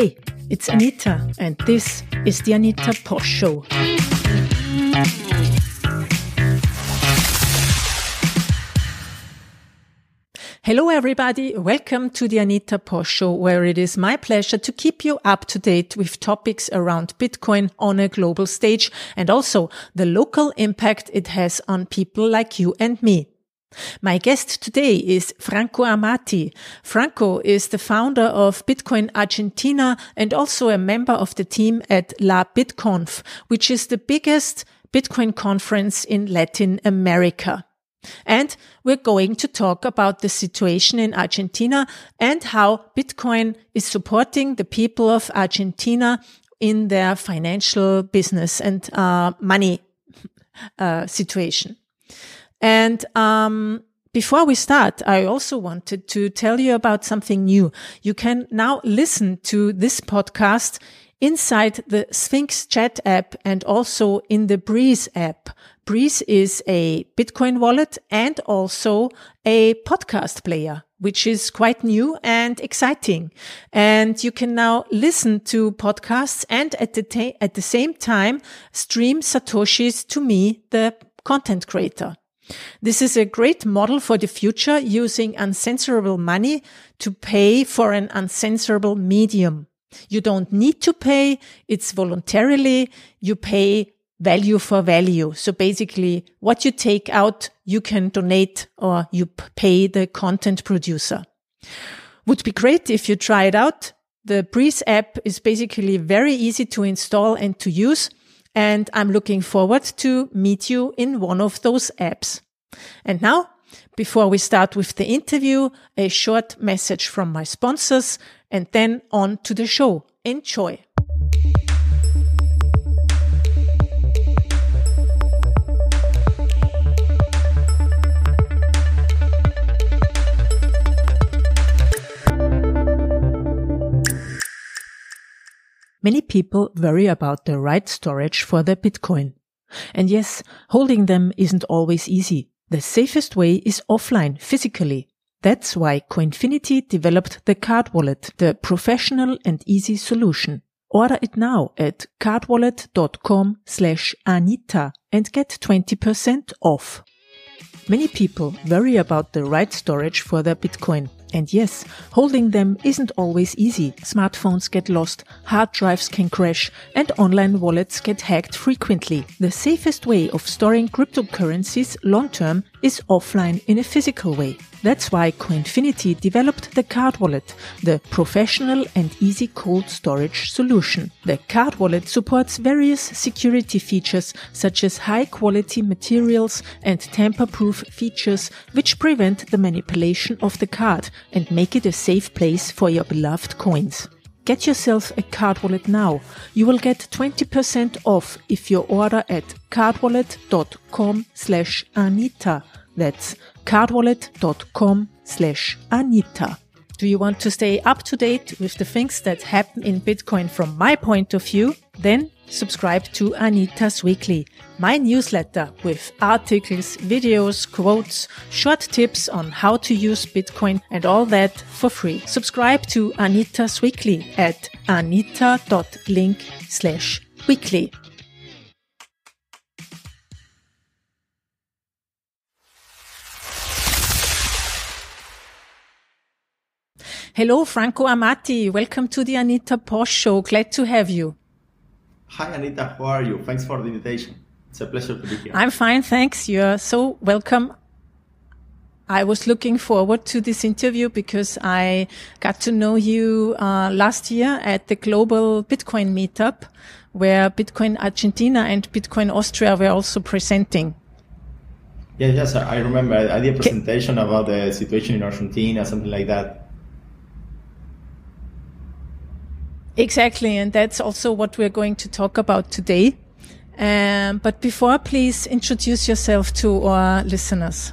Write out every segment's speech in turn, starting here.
Hey, it's Anita, and this is the Anita Posch Show. Hello, everybody. Welcome to the Anita Posch Show, where it is my pleasure to keep you up to date with topics around Bitcoin on a global stage and also the local impact it has on people like you and me. My guest today is Franco Amati. Franco is the founder of Bitcoin Argentina and also a member of the team at La BitConf, which is the biggest Bitcoin conference in Latin America. And we're going to talk about the situation in Argentina and how Bitcoin is supporting the people of Argentina in their financial business and uh, money uh, situation. And um, before we start, I also wanted to tell you about something new. You can now listen to this podcast inside the Sphinx chat app and also in the Breez app. Breez is a Bitcoin wallet and also a podcast player, which is quite new and exciting. And you can now listen to podcasts and at the, at the same time stream Satoshis to me, the content creator. This is a great model for the future using uncensorable money to pay for an uncensorable medium. You don't need to pay. It's voluntarily. You pay value for value. So basically what you take out, you can donate or you pay the content producer. Would be great if you try it out. The Breez app is basically very easy to install and to use. And I'm looking forward to meet you in one of those apps. And now, before we start with the interview, a short message from my sponsors and then on to the show. Enjoy. Many people worry about the right storage for their Bitcoin. And yes, holding them isn't always easy. The safest way is offline, physically. That's why Coinfinity developed the card wallet, the professional and easy solution. Order it now at cardwallet.com slash Anita and get 20% off. Many people worry about the right storage for their Bitcoin. And yes, holding them isn't always easy. Smartphones get lost, hard drives can crash, and online wallets get hacked frequently. The safest way of storing cryptocurrencies long term is offline in a physical way. That's why Coinfinity developed the Card Wallet, the professional and easy cold storage solution. The Card Wallet supports various security features such as high quality materials and tamper proof features which prevent the manipulation of the card and make it a safe place for your beloved coins. Get yourself a card wallet now. You will get 20% off if you order at cardwallet.com slash Anita. That's cardwallet.com slash Anita. Do you want to stay up to date with the things that happen in Bitcoin from my point of view? Then subscribe to Anita's Weekly, my newsletter with articles, videos, quotes, short tips on how to use Bitcoin and all that for free. Subscribe to Anita's Weekly at anita.link slash weekly. Hello, Franco Amati. Welcome to the Anita Posch Show. Glad to have you. Hi, Anita. How are you? Thanks for the invitation. It's a pleasure to be here. I'm fine, thanks. You're so welcome. I was looking forward to this interview because I got to know you uh, last year at the global Bitcoin meetup where Bitcoin Argentina and Bitcoin Austria were also presenting. Yeah, yes, I remember. I did a presentation about the situation in Argentina, something like that. Exactly, and that's also what we're going to talk about today. Um, but before, please introduce yourself to our listeners.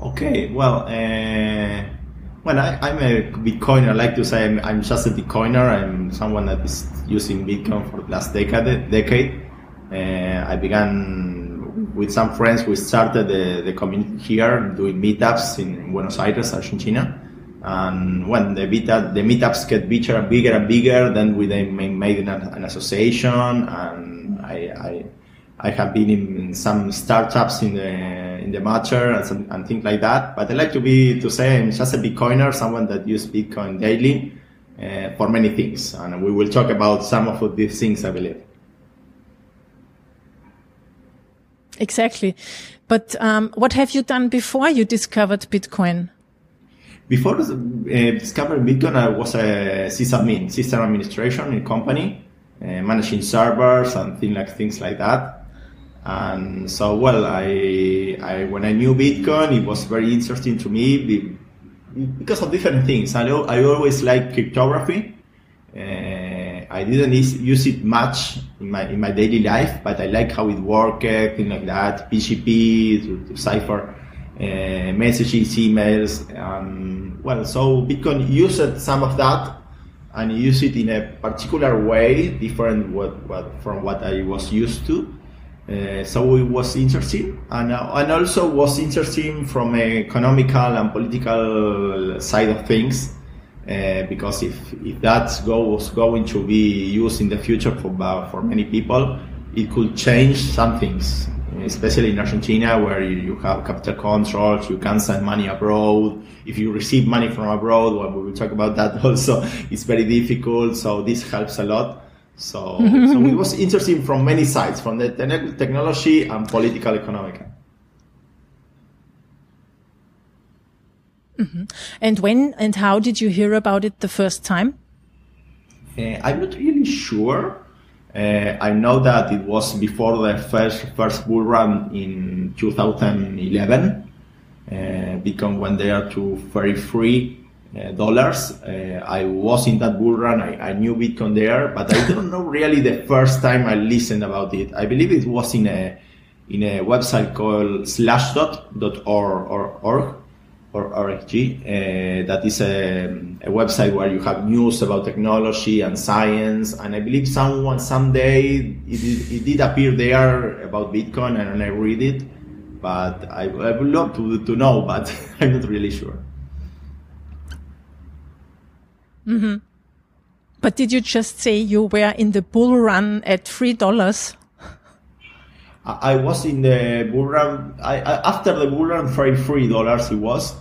Okay, well, uh, well, I, am a Bitcoiner. I like to say I'm, I'm, just a Bitcoiner. I'm someone that is using Bitcoin for the last decade. Decade. Uh, I began with some friends. We started the, the community here doing meetups in Buenos Aires, Argentina And when the meetup, the meetups get bigger and bigger and bigger, then we then made an, an association, and I, I, I have been in some startups in the in the matter and, some, and things like that. But I like to be to say I'm just a Bitcoiner, someone that uses Bitcoin daily uh, for many things, and we will talk about some of these things, I believe. Exactly. But um, what have you done before you discovered Bitcoin? Before uh, discovering Bitcoin, I was a sysadmin, system administration in company, uh, managing servers and things like things like that. And so, well, I, I when I knew Bitcoin, it was very interesting to me because of different things. I, I always like cryptography. Uh, I didn't use it much in my in my daily life, but I like how it worked, things like that. PGP to, to cipher uh, messages, emails. Um, well, so Bitcoin used some of that and use it in a particular way, different what, what, from what I was used to. Uh, so it was interesting, and uh, and also was interesting from an economical and political side of things, uh, because if if that was going to be used in the future for for many people, it could change some things, especially in Argentina where you have capital controls, you can send money abroad. If you receive money from abroad, well, we will talk about that also. It's very difficult, so this helps a lot. So, so it was interesting from many sides, from the te- technology and political economic. Mm-hmm. And when and how did you hear about it the first time? Uh, I'm not really sure. Uh, I know that it was before the first first bull run in 2011, uh, when they are to very free uh, dollars. Uh, I was in that bull run. I, I, knew Bitcoin there, but I don't know really the first time I listened about it. I believe it was in a in a website called slashdot.org or org or RFG. Uh, that is a, a, website where you have news about technology and science. And I believe someone someday it, did, it did appear there about Bitcoin, and I read it. But I, I would love to to know, but I'm not really sure. Mm-hmm. But did you just say you were in the bull run at three dollars? I was in the bull run. I, I, after the bull run, for three dollars it was,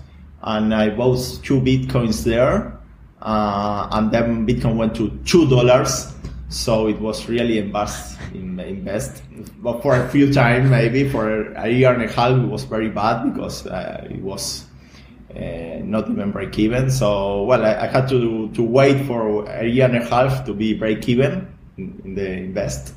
and I bought two bitcoins there, uh, and then Bitcoin went to two dollars. So it was really invest in invest, but for a few time maybe for a year and a half it was very bad because uh, it was uh, not even break even. So well, I, I, had to to wait for a year and a half to be break even in, in the invest.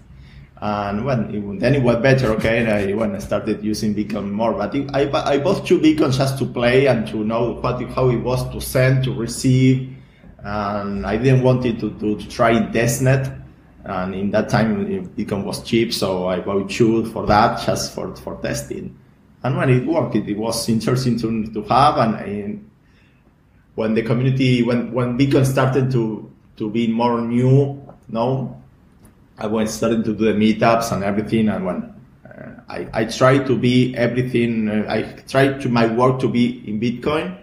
And when it, then it was better, okay. And I, when I started using Bitcoin more, but it, I I bought two bitcoins just to play and to know what how it was to send to receive. And I didn't want to, to, to try testnet. And in that time, Bitcoin was cheap, so I bought two for that, just for for testing and when it worked, it, it was interesting to, to have. And, and, when the community, when, when Bitcoin started to, to be more new, no, I went starting to do the meetups and everything. And when uh, I, I tried to be everything, uh, I tried to my work to be in Bitcoin.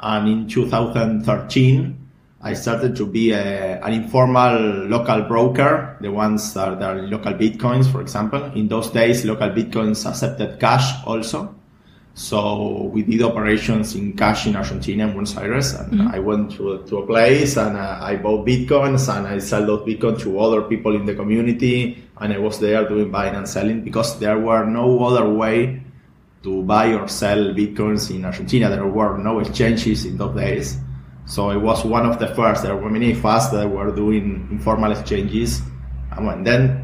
And in 2013, I started to be a, an informal local broker, the ones that are LocalBitcoins, for example. In those days, LocalBitcoins accepted cash also. So we did operations in cash in Argentina and Buenos Aires, and mm-hmm. I went to, to a place and uh, I bought bitcoins and I sold those bitcoins to other people in the community, and I was there doing buying and selling because there were no other way to buy or sell bitcoins in Argentina. There were no exchanges in those days. So it was one of the first. There were many of us that were doing informal exchanges. And when then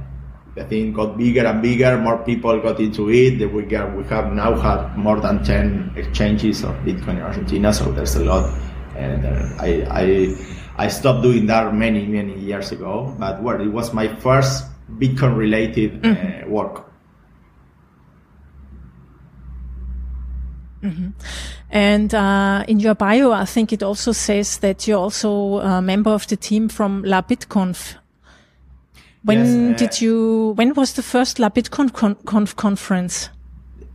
the thing got bigger and bigger, more people got into it. We, got, we have now had more than 10 exchanges of Bitcoin in Argentina, so there's a lot. And uh, I, I, I stopped doing that many, many years ago, but well, it was my first Bitcoin related mm-hmm. uh, work. Mm-hmm. And uh, in your bio, I think it also says that you're also a member of the team from La BitConf. When yes, did you? When was the first La BitConf con- conference?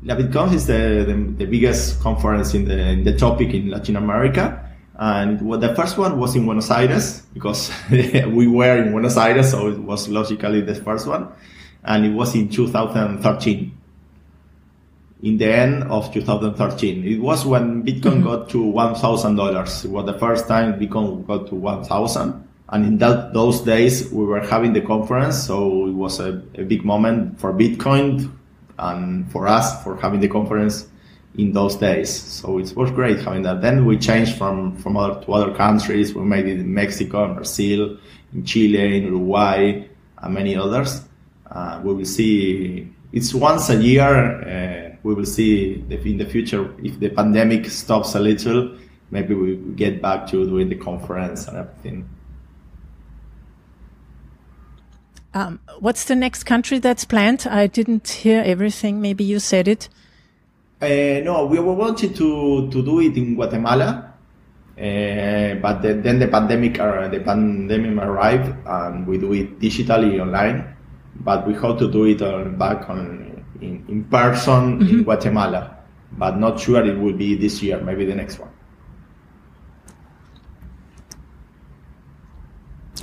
La BitConf is the, the, the, biggest conference in the, in the topic in Latin America. And well, the first one was in Buenos Aires because we were in Buenos Aires, so it was logically the first one. And it was in 2013. In the end of 2013, it was when Bitcoin mm-hmm. got to $1,000. It was the first time Bitcoin got to 1,000. And in that, those days, we were having the conference, so it was a, a big moment for Bitcoin and for us for having the conference in those days. So it was great having that. Then we changed from, from other to other countries. We made it in Mexico, in Brazil, in Chile, in Uruguay, and many others. Uh, we will see. It's once a year. Uh, we will see in the future if the pandemic stops a little. Maybe we get back to doing the conference and everything. Um, what's the next country that's planned? I didn't hear everything. Maybe you said it. Uh, no, we were wanting to, to do it in Guatemala, uh, but the, then the pandemic uh, the pandemic arrived and we do it digitally online. But we hope to do it on, back on in, in person mm-hmm. in Guatemala, but not sure it will be this year. Maybe the next one.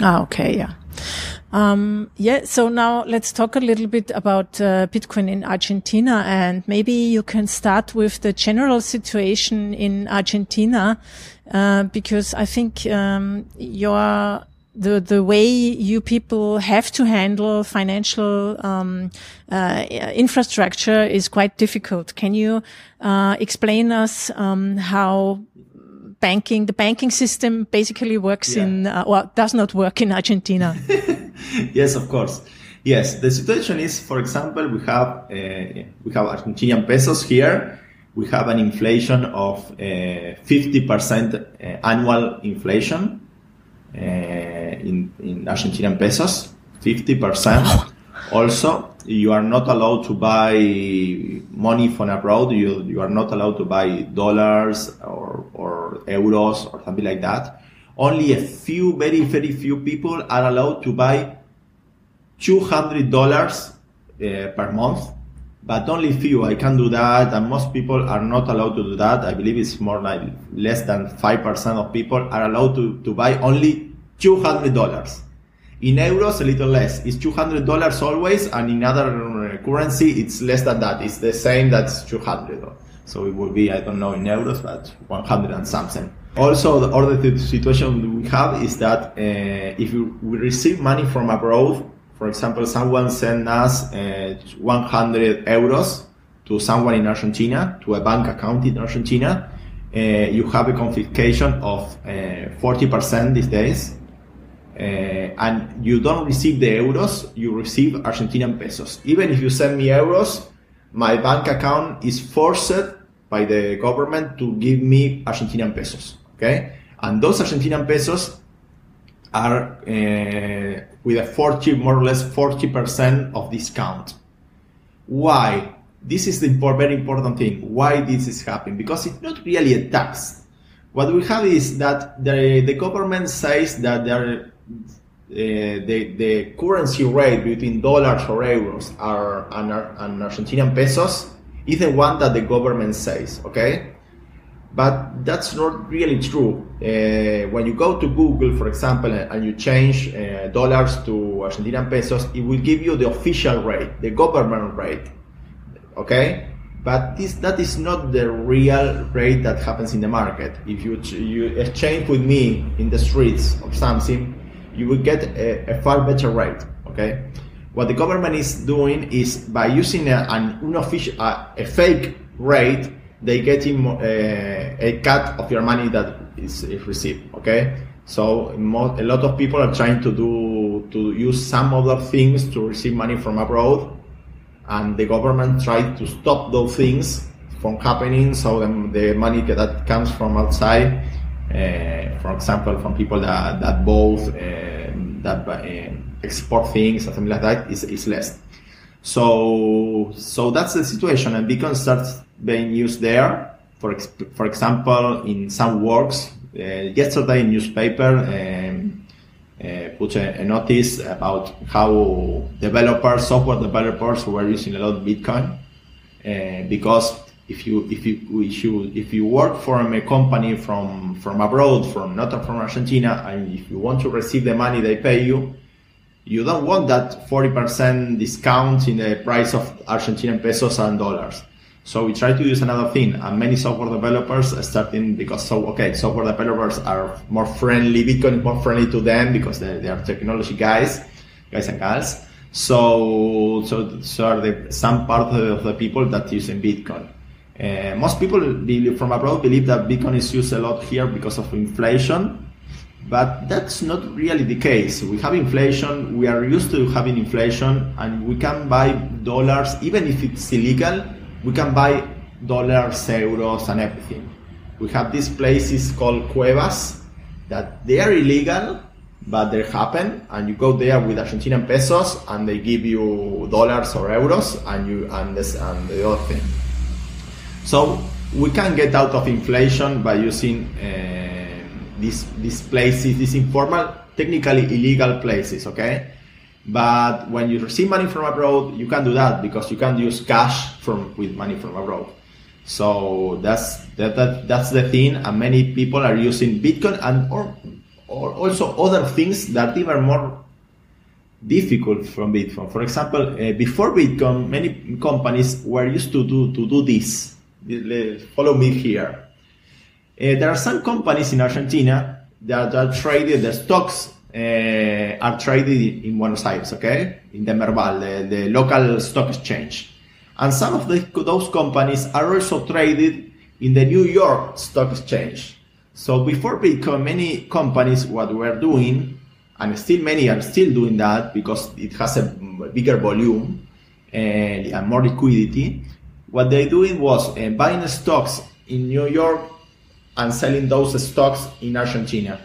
Ah, okay, yeah. Um, yeah, so now let's talk a little bit about uh, Bitcoin in Argentina, and maybe you can start with the general situation in Argentina, uh, because I think um, your the the way you people have to handle financial um, uh, infrastructure is quite difficult. Can you uh, explain us um, how banking, the banking system basically works yeah. in, uh, well, does not work in Argentina. yes, of course. Yes, the situation is, for example, we have uh, we have Argentinian pesos here. We have an inflation of uh, fifty uh, percent annual inflation uh, in in Argentinian pesos. Fifty percent. Also, you are not allowed to buy money from abroad. You, you are not allowed to buy dollars or, or euros or something like that. Only a few, very, very few people are allowed to buy $200 uh, per month, but only few. I can do that, and most people are not allowed to do that. I believe it's more like less than 5% of people are allowed to, to buy only $200. In euros, a little less. It's $200 always, and in other currency, it's less than that. It's the same, that's 200. So it would be, I don't know in euros, but 100 and something. Also, the other situation we have is that uh, if we receive money from abroad, for example, someone send us uh, 100 euros to someone in Argentina, to a bank account in Argentina, uh, you have a confiscation of 40% uh, these days uh, and you don't receive the euros, you receive Argentinian pesos. Even if you send me euros, my bank account is forced by the government to give me Argentinian pesos. Okay, and those Argentinian pesos are uh, with a 40, more or less 40% of discount. Why? This is the very important thing. Why this is happening? Because it's not really a tax. What we have is that the, the government says that there uh, the, the currency rate between dollars or euros are and, and Argentinian pesos is the one that the government says, okay? But that's not really true. Uh, when you go to Google, for example, and you change uh, dollars to Argentinian pesos, it will give you the official rate, the government rate, okay? But this that is not the real rate that happens in the market. If you you exchange with me in the streets of something, you will get a, a, far better rate. Okay, what the government is doing is by using a, an unofficial, a fake rate, they get in, uh, a cut of your money that is, is received. Okay, so a lot of people are trying to do to use some other things to receive money from abroad, and the government tried to stop those things from happening. So the, the money that comes from outside uh, for example, from people that, that both uh, that export things or something like that is, is less. So, so that's the situation, and Bitcoin starts being used there. For for example, in some works, yesterday in newspaper um, uh, put a, a, notice about how developers, software developers, were using a lot of Bitcoin uh, because if you if you if you if you work for a company from from abroad, from not from Argentina, and if you want to receive the money they pay you, you don't want that 40% discount in the price of Argentinian pesos and dollars. So we try to use another thing, and many software developers starting because so okay, software developers are more friendly. Bitcoin is more friendly to them because they, they are technology guys, guys and girls. So so so are some part of the people that using Bitcoin. Uh, most people from abroad believe that Bitcoin is used a lot here because of inflation, but that's not really the case. We have inflation, we are used to having inflation, and we can buy dollars, even if it's illegal, we can buy dollars, euros, and everything. We have these places called cuevas that they are illegal, but they happen, and you go there with Argentinian pesos, and they give you dollars or euros, and you and, this, and the other thing. So we can get out of inflation by using uh, these these places, these informal, technically illegal places. Okay, but when you receive money from abroad, you can do that because you can use cash from with money from abroad. So that's that, that that's the thing, and many people are using Bitcoin and or, or also other things that even more difficult from Bitcoin. For example, uh, before Bitcoin, many companies were used to do to do this follow me here. Uh, there are some companies in Argentina that are traded, the stocks uh, are traded in Buenos Aires, okay? In the Merval, the, the local stock exchange. And some of the, those companies are also traded in the New York Stock Exchange. So before Bitcoin, many companies, what were doing, and still many are still doing that because it has a bigger volume and, and more liquidity, what they doing was uh, buying stocks in New York and selling those stocks in Argentina.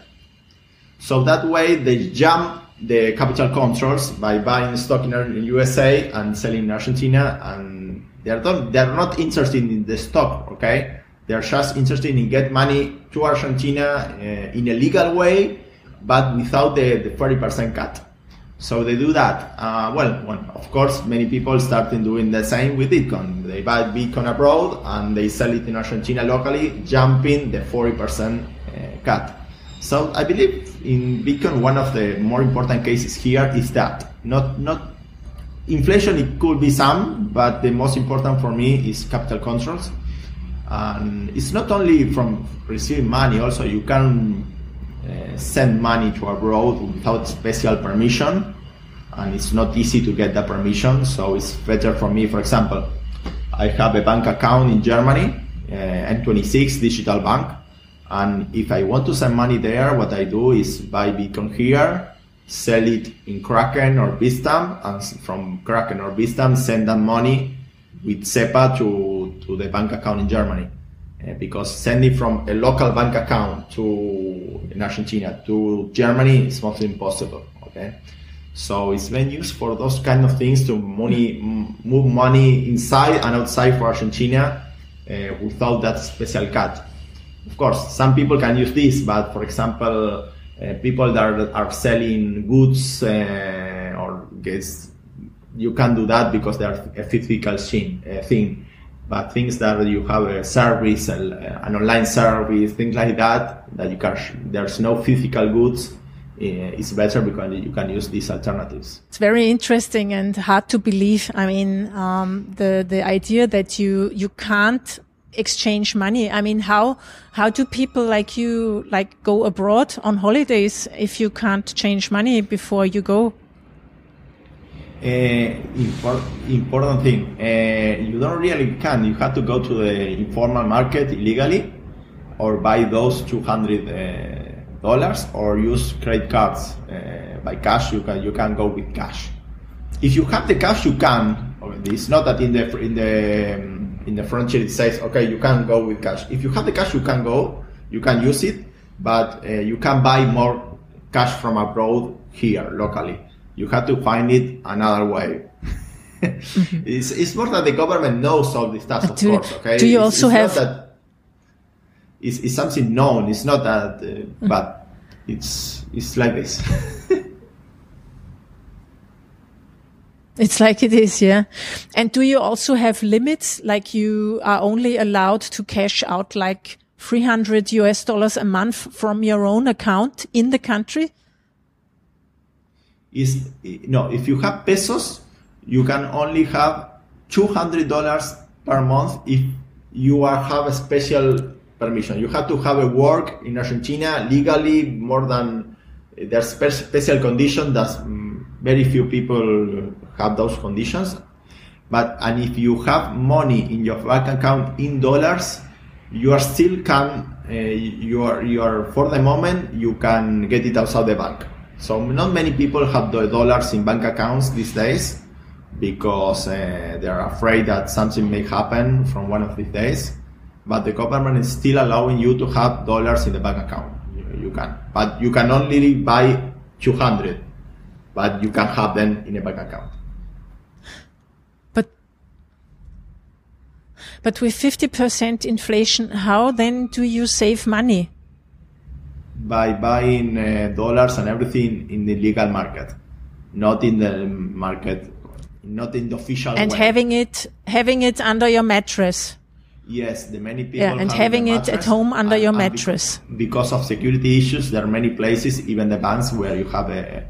So that way they jump the capital controls by buying stock in the USA and selling in Argentina, and they're not, they're not interested in the stock, okay? They're just interested in get money to Argentina uh, in a legal way, but without the, the 40% cut. So they do that. Uh, well, well, of course, many people started doing the same with Bitcoin. They buy Bitcoin abroad and they sell it in Argentina locally, jumping the 40% uh, cut. So I believe in Bitcoin, one of the more important cases here is that not not inflation. It could be some, but the most important for me is capital controls. And it's not only from receiving money. Also, you can send money to abroad without special permission and it's not easy to get that permission so it's better for me. For example i have a bank account in germany uh, n26 digital bank and if i want to send money there what i do is buy bitcoin here sell it in kraken or bitstamp and from kraken or bitstamp send that money with SEPA to, to the bank account in germany. Uh, because sending from a local bank account to in Argentina to Germany is mostly impossible. Okay, so it's been used for those kind of things to money move money inside and outside for Argentina uh, without that special cut. Of course, some people can use this, but for example, uh, people that are, are selling goods uh, or goods, you can do that because they are a physical thing. But things that you have a service, an online service, things like that, that you can, there's no physical goods, eh, it's better because you can use these alternatives. It's very interesting and hard to believe. I mean, um, the the idea that you you can't exchange money. I mean, how how do people like you like go abroad on holidays if you can't change money before you go? Import, important thing. Uh, you don't really can. You have to go to the informal market illegally, or buy those two hundred uh, dollars, or use credit cards. By cash, you can you can go with cash. If you have the cash, you can. It's not that in the in the in the frontier it says okay you can go with cash. If you have the cash, you can go. You can use it, but you can buy more cash from abroad here locally you have to find it another way. mm-hmm. it's, it's more that the government knows all this stuff, of do, course. Okay. Do you it's, also it's have? That it's, it's something known. It's not that, uh, mm-hmm. but it's it's like this. It's like it is, yeah. And do you also have limits? Like you are only allowed to cash out like 300 US dollars a month from your own account in the country? Is no, if you have pesos, you can only have $200 per month if you are, have a special permission. You have to have a work in Argentina legally more than there's special condition that mm, very few people have those conditions. But and if you have money in your bank account in dollars, you are still can uh, you are you are for the moment you can get it outside the bank. So not many people have the dollars in bank accounts these days because uh, they are afraid that something may happen from one of these days. But the government is still allowing you to have dollars in the bank account. You, you can, but you can only buy 200, but you can have them in a bank account. But but with 50% inflation, how then do you save money? By buying uh, dollars and everything in the legal market, not in the market not in the official and way. having it having it under your mattress yes the many people yeah and having it at home under and, your and mattress because of security issues there are many places even the banks where you have a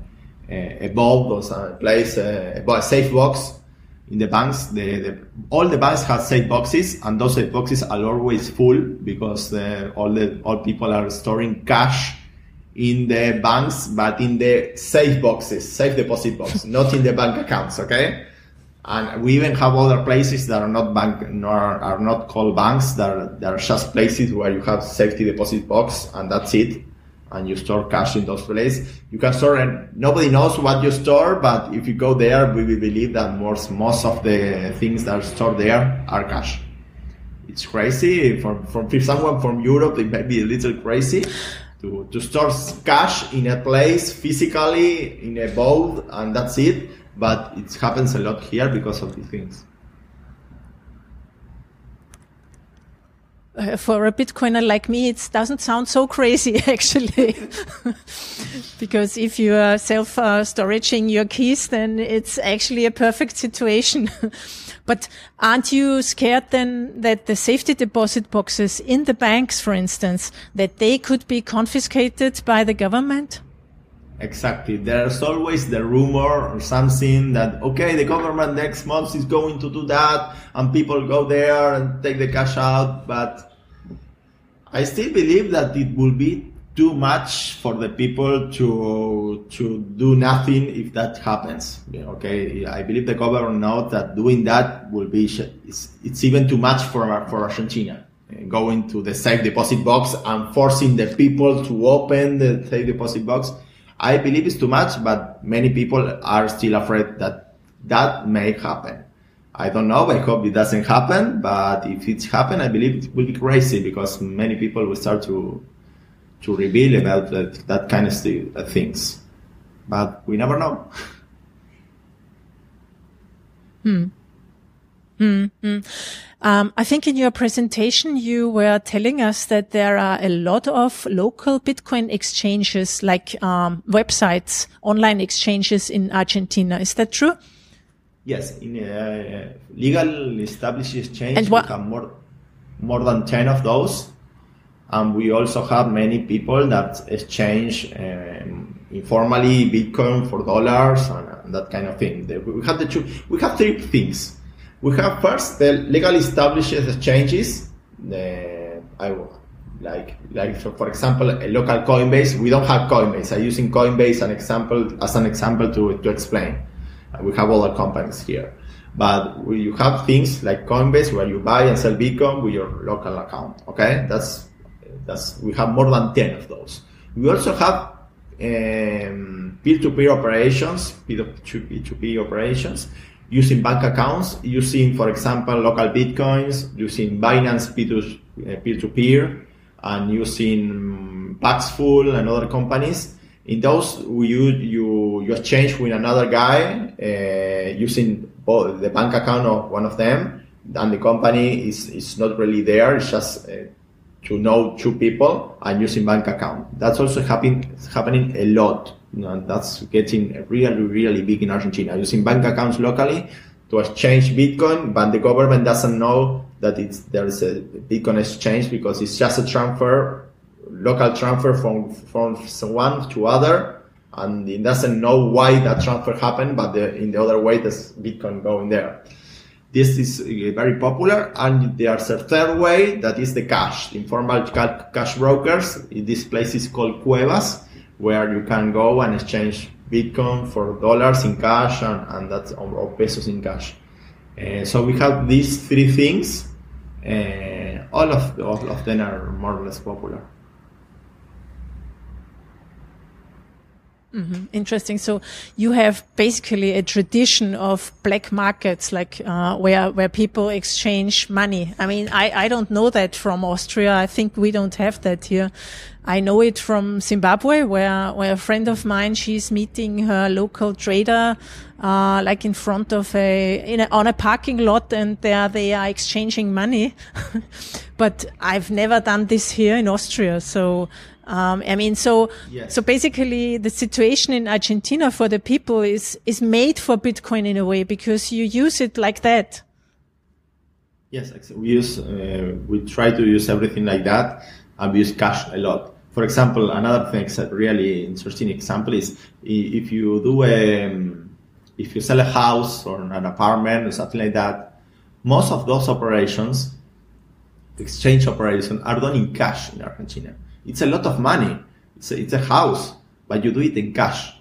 a, a vault or a place a, a safe box in the banks the, the, all the banks have safe boxes and those safe boxes are always full because the, all the all people are storing cash in the banks, but in the safe boxes, safe deposit box, not in the bank accounts. Okay. And we even have other places that are not bank, nor are not called banks. That are, that are just places where you have safety deposit box and that's it. And you store cash in those places. You can store and nobody knows what you store, but if you go there, we believe that most, most of the things that are stored there are cash. It's crazy. For, for someone from Europe, it might be a little crazy to, to store cash in a place physically in a vault and that's it but it happens a lot here because of these things uh, for a bitcoiner like me it doesn't sound so crazy actually because if you are self uh, storaging your keys then it's actually a perfect situation But aren't you scared then that the safety deposit boxes in the banks, for instance, that they could be confiscated by the government? Exactly. There's always the rumor or something that, okay, the government next month is going to do that and people go there and take the cash out. But I still believe that it will be too much for the people to to do nothing if that happens. Okay, I believe the government knows that doing that will be it's, it's even too much for for Argentina. Eh, going to the safe deposit box and forcing the people to open the safe deposit box, I believe it's too much. But many people are still afraid that that may happen. I don't know. I hope it doesn't happen. But if it's happen, I believe it will be crazy because many people will start to to reveal about that, that kind of uh, things. But we never know. Hmm. Hmm. hmm. Um, I think in your presentation you were telling us that there are a lot of local Bitcoin exchanges, like um, websites, online exchanges in Argentina. Is that true? Yes, in uh, legal established exchange, and we have more more than ten of those and we also have many people that exchange um, informally Bitcoin for dollars and, and, that kind of thing. We have the two, we have three things. We have first the legally established exchanges. The, I, like like for, for example a local Coinbase. We don't have Coinbase. I'm using Coinbase an example as an example to to explain. We have other companies here. But you have things like Coinbase where you buy and sell Bitcoin with your local account. Okay, that's that's we have more than ten of those. We also have um, peer-to-peer operations, P2P operations, using bank accounts, using, for example, LocalBitcoins, using Binance peer-to-peer, and using Paxful and other companies. In those, you you you exchange with another guy uh, using the bank account of one of them, and the company is is not really there. It's just uh, to know two people and using bank account. That's also happen, happening a lot You know, that's getting really, really big in Argentina. Using bank accounts locally to exchange Bitcoin, but the government doesn't know that it's there's a Bitcoin exchange because it's just a transfer, local transfer from from one to other, and it doesn't know why that transfer happened, but the, in the other way, there's Bitcoin going there. This is uh, very popular, and there's a third way that is the cash, informal cash brokers. This place is called Cuevas, where you can go and exchange Bitcoin for dollars in cash and, and that's or pesos in cash. Uh, so we have these three things. Uh, all of all of them are more or less popular. Mm-hmm. Interesting. So you have basically a tradition of black markets, like uh, where where people exchange money. I mean, I I don't know that from Austria. I think we don't have that here. I know it from Zimbabwe, where where a friend of mine she's meeting her local trader, uh, like in front of a, in a on a parking lot, and there they are exchanging money. but I've never done this here in Austria, so um, I mean, so yes. so basically, the situation in Argentina for the people is is made for Bitcoin in a way because you use it like that. Yes, we use uh, we try to use everything like that, and we use cash a lot. For example, another thing that really interesting example is if you do a um, if you sell a house or an apartment or something like that, most of those operations, exchange operations, are done in cash in Argentina it's a lot of money. It's a, it's a house, but you do it in cash.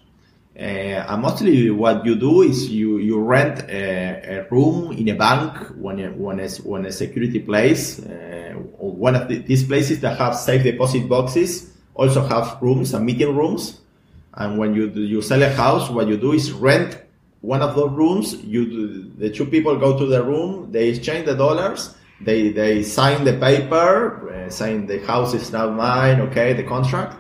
Uh, and mostly what you do is you, you rent a, a room in a bank when a, when a, when a security place, uh, one of the, these places that have safe deposit boxes also have rooms and meeting rooms. And when you, you sell a house, what you do is rent one of those rooms. You, the two people go to the room, they exchange the dollars, they, they sign the paper, uh, saying the house is now mine, okay, the contract,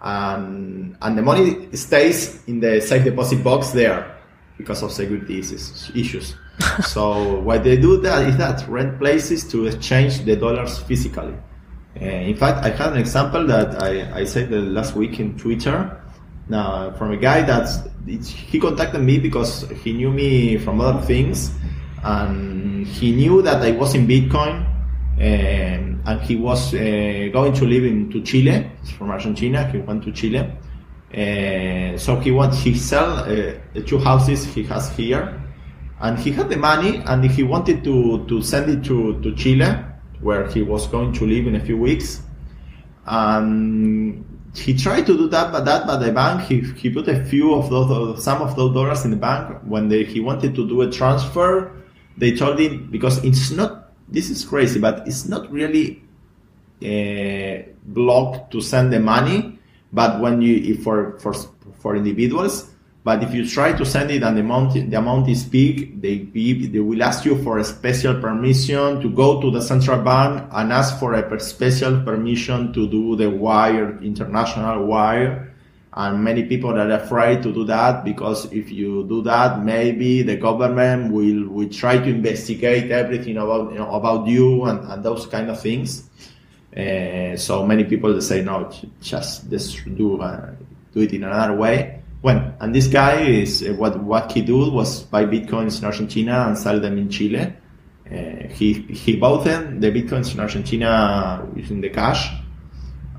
and and the money stays in the safe deposit box there because of security issues. so what they do that is that rent places to exchange the dollars physically. Uh, in fact, I had an example that I, I said the last week in Twitter. Now, from a guy that he contacted me because he knew me from other things, and he knew that I was in Bitcoin um, and he was uh, going to live into Chile. He's from Argentina. He went to Chile. Uh, so he wants he sell uh, the two houses he has here, and he had the money, and he wanted to to send it to to Chile, where he was going to live in a few weeks. And he tried to do that, but that, but the bank he, he put a few of those some of those dollars in the bank when they, he wanted to do a transfer. They told him because it's not this is crazy, but it's not really uh, blocked to send the money. But when you, if for, for, for individuals, but if you try to send it and the amount, the amount is big, they, they will ask you for a special permission to go to the central bank and ask for a special permission to do the wire, international wire and many people are afraid to do that because if you do that, maybe the government will will try to investigate everything about you know, about you and, and those kind of things. Uh, so many people say no, just just do uh, do it in another way. When and this guy is uh, what what he did was buy bitcoins in Argentina and sell them in Chile. Uh, he he bought them the bitcoins in Argentina using the cash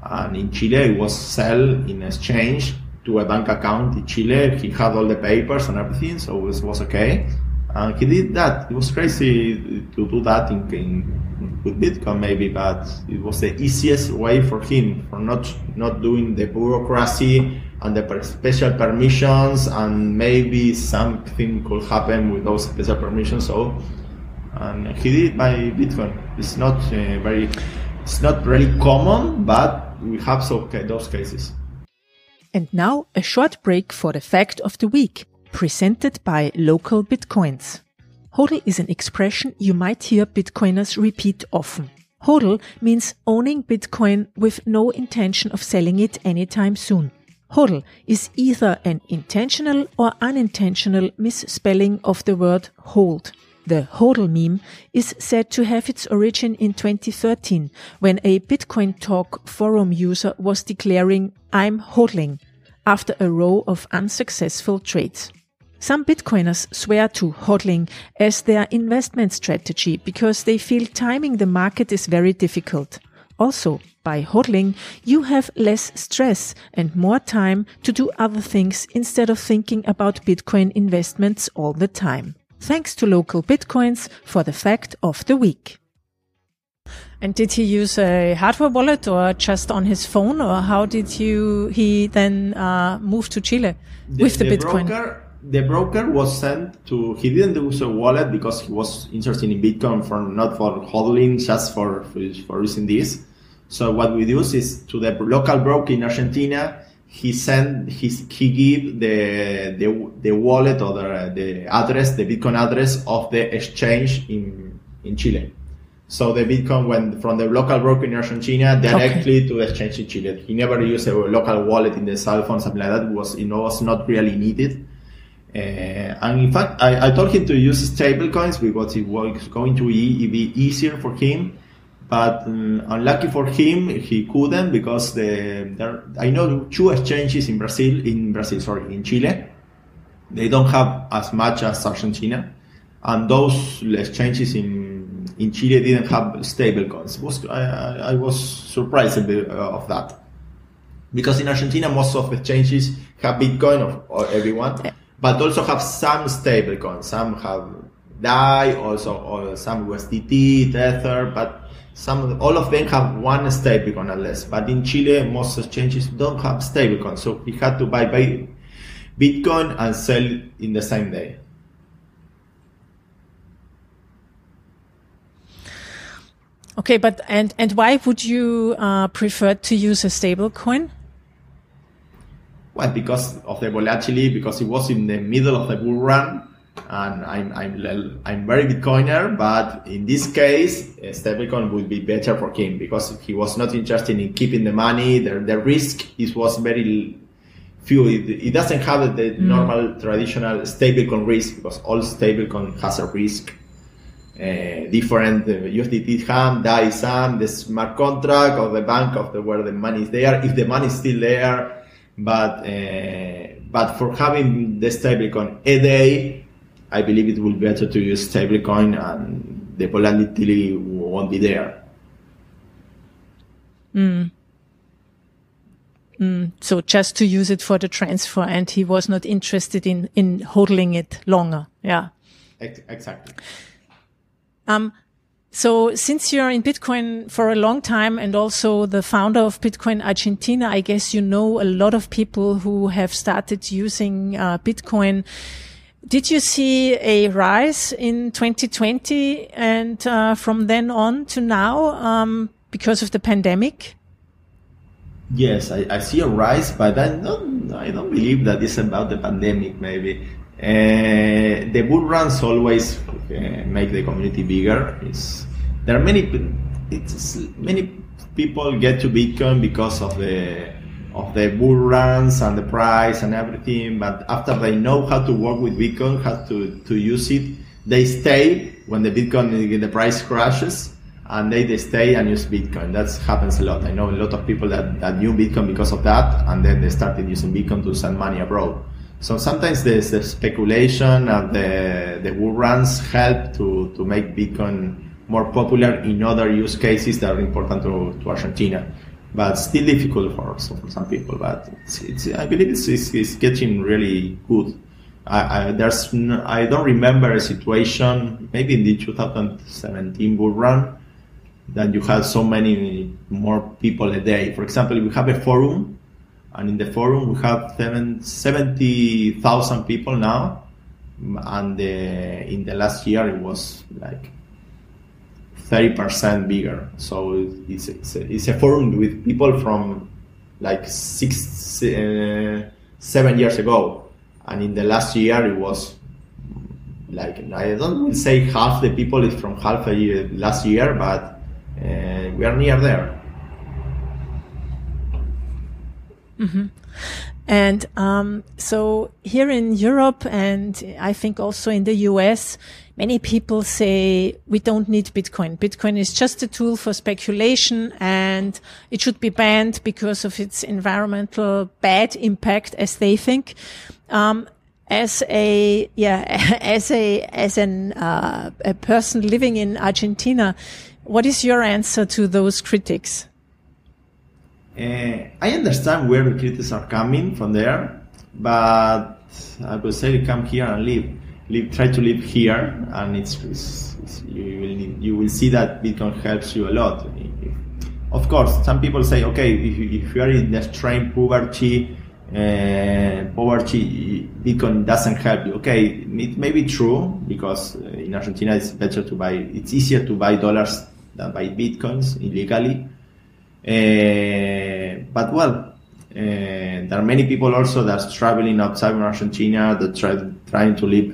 and in Chile it was sell in exchange to a bank account in Chile. He had all the papers and everything, so it was, was okay. And he did that. It was crazy to do that in, in, with Bitcoin maybe, but it was the easiest way for him for not not doing the bureaucracy and the special permissions, and maybe something could happen with those special permissions. So, and he did by Bitcoin. It's not uh, very, it's not really common, but we have so, those cases. And now a short break for the fact of the week, presented by LocalBitcoins. HODL is an expression you might hear Bitcoiners repeat often. HODL means owning Bitcoin with no intention of selling it anytime soon. HODL is either an intentional or unintentional misspelling of the word hold. The HODL meme is said to have its origin in 2013 when a Bitcoin Talk forum user was declaring, I'm hodling, after a row of unsuccessful trades. Some Bitcoiners swear to hodling as their investment strategy because they feel timing the market is very difficult. Also, by hodling, you have less stress and more time to do other things instead of thinking about Bitcoin investments all the time. Thanks to LocalBitcoins for the fact of the week. And did he use a hardware wallet or just on his phone, or how did you he then uh, move to Chile the, with the, the Bitcoin? Broker, the broker was sent to. He didn't use a wallet because he was interested in Bitcoin for not for hodling, just for for, for using this. So what we do is to the local broker in Argentina. He sent his he give the the, the wallet or the, the address, the Bitcoin address of the exchange in in Chile. So the Bitcoin went from the local broker in Argentina directly okay. to the exchange in Chile. He never used a local wallet in the cell phone, something like that. It was, it was not really needed. Uh, and in fact, I, I told him to use stable coins because it was going to be, be easier for him. But um, unlucky for him, he couldn't because the there, I know two exchanges in Brazil, in Brazil, sorry, in Chile. They don't have as much as Argentina, and those exchanges in in Chile didn't have stable coins. Was, I, I, was surprised of that. Because in Argentina, most of the exchanges have Bitcoin of everyone, but also have some stable coins. Some have DAI, also or some USDT, Tether, but some all of them have one stablecoin at least. But in Chile, most exchanges don't have stablecoin, so he had to buy Bitcoin and sell in the same day. Okay, but and and why would you uh, prefer to use a stable coin? Well, because of the volatility, because it was in the middle of the bull run, and I'm I'm I'm very Bitcoiner, but in this case, stablecoin would be better for him because he was not interested in keeping the money. The the risk is was very few. It, it doesn't have the mm. normal traditional stablecoin risk because all stablecoin has a risk uh, different uh, USDT HAM, DAI SAM, the smart contract or the bank of the where the money is there, if the money is still there. But uh, but for having the stablecoin a day, I believe it will be better to use stablecoin and the volatility won't be there. Mm. Mm. So just to use it for the transfer, and he was not interested in in holding it longer. Yeah. Exactly. Um, so since you're in Bitcoin for a long time and also the founder of Bitcoin Argentina, I guess you know a lot of people who have started using uh, Bitcoin. Did you see a rise in 2020 and uh, from then on to now um, because of the pandemic? Yes, I, I, see a rise, but I don't, I don't believe that it's about the pandemic. Maybe uh, the bull runs always uh, make the community bigger. It's, there are many, it's, many people get to Bitcoin because of the of the bull runs and the price and everything. But after they know how to work with Bitcoin, how to, to use it, they stay when the Bitcoin the price crashes and they, they stay and use Bitcoin. That happens a lot. I know a lot of people that, that knew Bitcoin because of that, and then they started using Bitcoin to send money abroad. So sometimes the, the speculation and the, the bull runs help to, to make Bitcoin more popular in other use cases that are important to, to Argentina. But still difficult for, for some people. But it's, it's, I believe it's, it's, getting really good. I, I, there's no, I don't remember a situation, maybe in the 2017 bull run, that you had so many more people a day. For example, we have a forum and in the forum we have 70,000 people now and uh, in the last year it was like 30% bigger. So it's, it's, a, it's a forum with people from like six uh, seven years ago. And in the last year it was like I don't say half the people is from half a year last year but uh, we are near there. Mm-hmm. And um, so here in Europe, and I think also in the US, many people say we don't need Bitcoin. Bitcoin is just a tool for speculation and it should be banned because of its environmental bad impact, as they think. Um, as a yeah as a as an uh, a person living in Argentina, what is your answer to those critics? Uh, I understand where the critics are coming from there, but I would say come here and live. Live try to live here, and it's, it's, it's you will need, you will see that Bitcoin helps you a lot. Of course, some people say, okay, if you, if you are in extreme poverty, uh, poverty, Bitcoin doesn't help you. Okay, it may be true because uh, in Argentina it's better to buy, it's easier to buy dollars than buy Bitcoins illegally. Uh, but well, uh, there are many people also that's traveling outside of Argentina that try trying to live.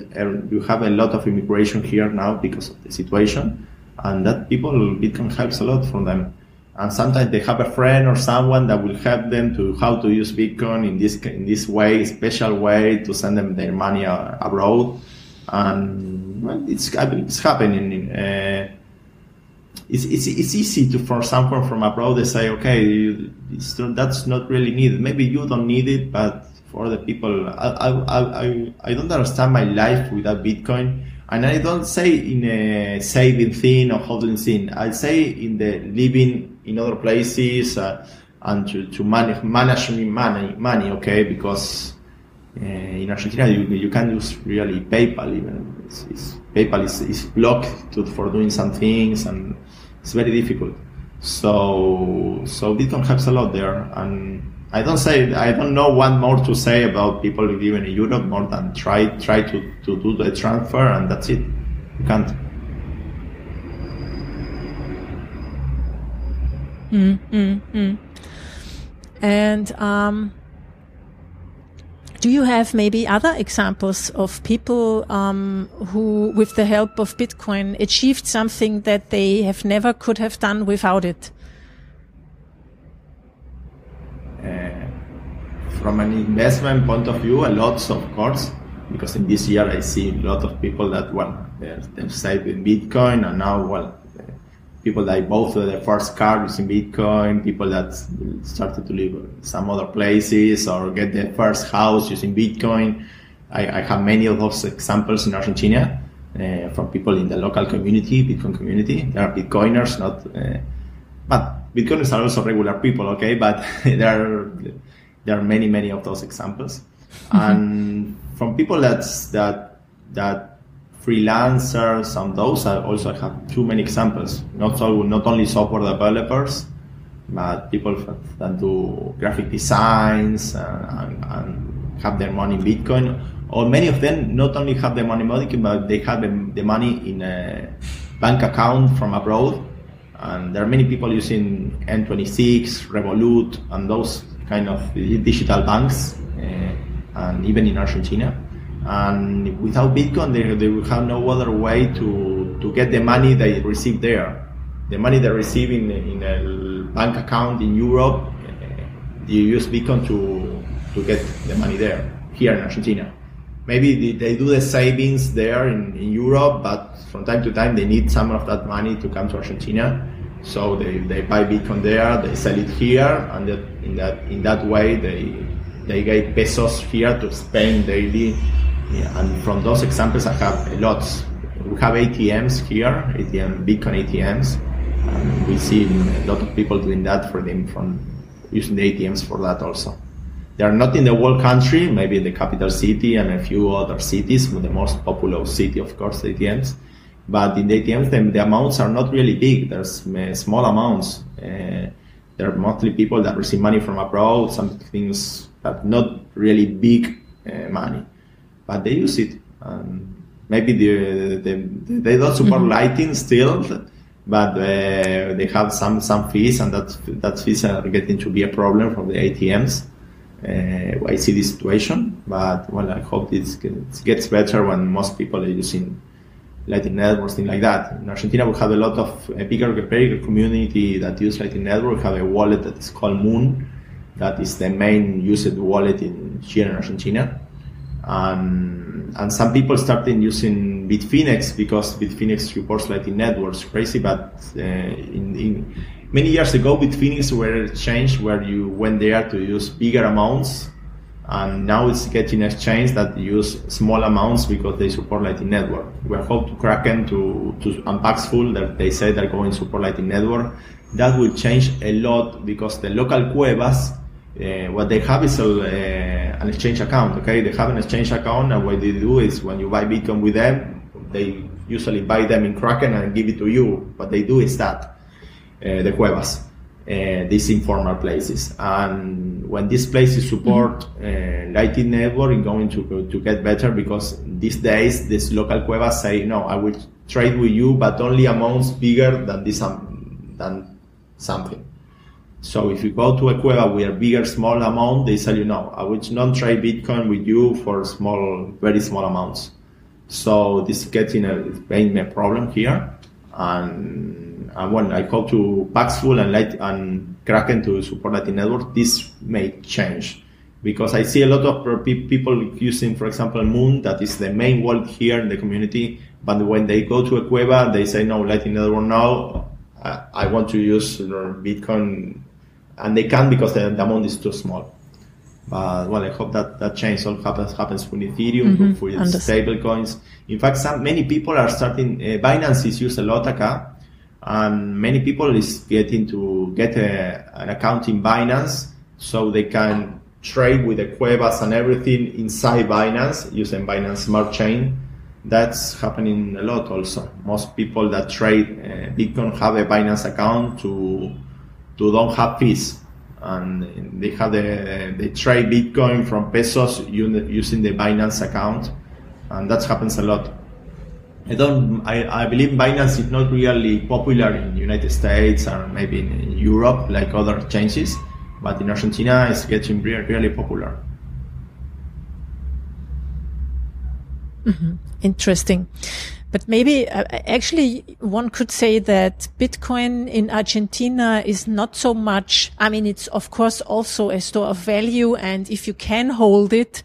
You have a lot of immigration here now because of the situation, and that people Bitcoin helps a lot for them and sometimes they have a friend or someone that will help them to how to use Bitcoin in this in this way, special way to send them their money uh, abroad, and well, it's it's happening. Uh, it's, it's, it's easy to for someone from abroad to say okay that's not really needed maybe you don't need it but for the people I, I, I, I don't understand my life without bitcoin and I don't say in a saving thing or holding thing. I say in the living in other places uh, and to, to manage managing money, money, okay? Because uh, in Argentina you, you can use really PayPal even. It's, it's, PayPal is, is blocked to, for doing some things and it's very difficult. So so Bitcoin helps a lot there and I don't say I don't know what more to say about people living in Europe more than try try to, to do the transfer and that's it. You can't. Mm, mm, mm. And um, do you have maybe other examples of people um, who, with the help of Bitcoin, achieved something that they have never could have done without it? from an investment point of view, a lot, of course, because in this year I see a lot of people that, well, in Bitcoin and now, well, people that bought their first car using Bitcoin, people that started to live some other places or get their first house using Bitcoin. I, I have many of those examples in Argentina uh, from people in the local community, Bitcoin community. There are Bitcoiners, not, uh, but Bitcoiners are also regular people, okay? But there are there are many, many of those examples. Mm-hmm. And from people that's, that, that freelancers and those, I also have too many examples. Not so, not only software developers, but people that do graphic designs and, and, and have their money in Bitcoin. Or many of them not only have their money in Bitcoin, but they have the, the money in a bank account from abroad. And there are many people using N26, Revolut, and those kind of digital banks, uh, and even in Argentina. And without Bitcoin, they, they will have no other way to, to get the money they receive there. The money they receive in, in a bank account in Europe, uh, you use Bitcoin to, to get the money there, here in Argentina. Maybe they do the savings there in, in Europe, but from time to time they need some of that money to come to Argentina so they, they buy Bitcoin there, they sell it here, and that, in that in that way they they get pesos here to spend daily. Yeah, and from those examples, I have a lot. We have ATMs here, ATM Bitcoin ATMs, and we see a lot of people doing that for them from using the ATMs for that also. They are not in the whole country, maybe in the capital city and a few other cities, with the most populous city, of course, ATMs but in the ATMs, the, the amounts are not really big. There's uh, small amounts. Uh, there are mostly people that receive money from abroad, some things that not really big uh, money, but they use it. And maybe the, the, the they don't support mm-hmm. Lightning still, but uh, they have some some fees, and that that fees are getting to be a problem for the ATMs. Uh, I see this situation, but well, I hope it gets better when most people are using Lightning networks, things like that. In Argentina, we have a lot of a bigger, bigger community that use Lightning Network. We have a wallet that is called Muun, That is the main used wallet in here in Argentina. And, and some people started using Bitfinex because Bitfinex supports Lightning networks. Crazy, but uh, in, in many years ago, Bitfinex were changed where you went there to use bigger amounts and now it's getting exchange that use small amounts because they support Lightning Network. We hope to Kraken to, to and Paxful that they say they're going to support Lightning Network. That will change a lot because the local cuevas, uh, what they have is a, uh, an exchange account. Okay, they have an exchange account, and what they do is when you buy Bitcoin with them, they usually buy them in Kraken and give it to you. What they do is that uh, the cuevas uh, these informal places. And when these places support mm-hmm. uh, Lightning Network, it's going to, to get better because these days these local cuevas say, no, I will trade with you, but only amounts bigger than this um, than something. So if you go to a cueva with a bigger, small amount, they tell you, no, I will not trade Bitcoin with you for small, very small amounts. So this is getting a, being a problem here. And and when I call to Paxful and Light and Kraken to support Lightning Network, this may change because I see a lot of people using, for example, Muun, that is the main wallet here in the community. But when they go to a Cueva, they say, no, Lightning Network now, I want to use Bitcoin. And they can't because the, the amount is too small. But well, I hope that that change all happens happens with Ethereum, mm-hmm. with stable coins. In fact, some many people are starting. Uh, Binance is used a lot, and many people is getting to get a, an account in Binance so they can trade with the Cuevas and everything inside Binance using Binance Smart Chain. That's happening a lot also. Most people that trade uh, Bitcoin have a Binance account to to don't have fees, and they have the they trade Bitcoin from pesos using the Binance account, and that happens a lot. I don't. I, I believe Binance is not really popular in the United States or maybe in Europe like other changes, but in Argentina it's getting really, really popular. Mm-hmm. Interesting. But maybe uh, actually one could say that Bitcoin in Argentina is not so much. I mean, it's of course also a store of value. And if you can hold it,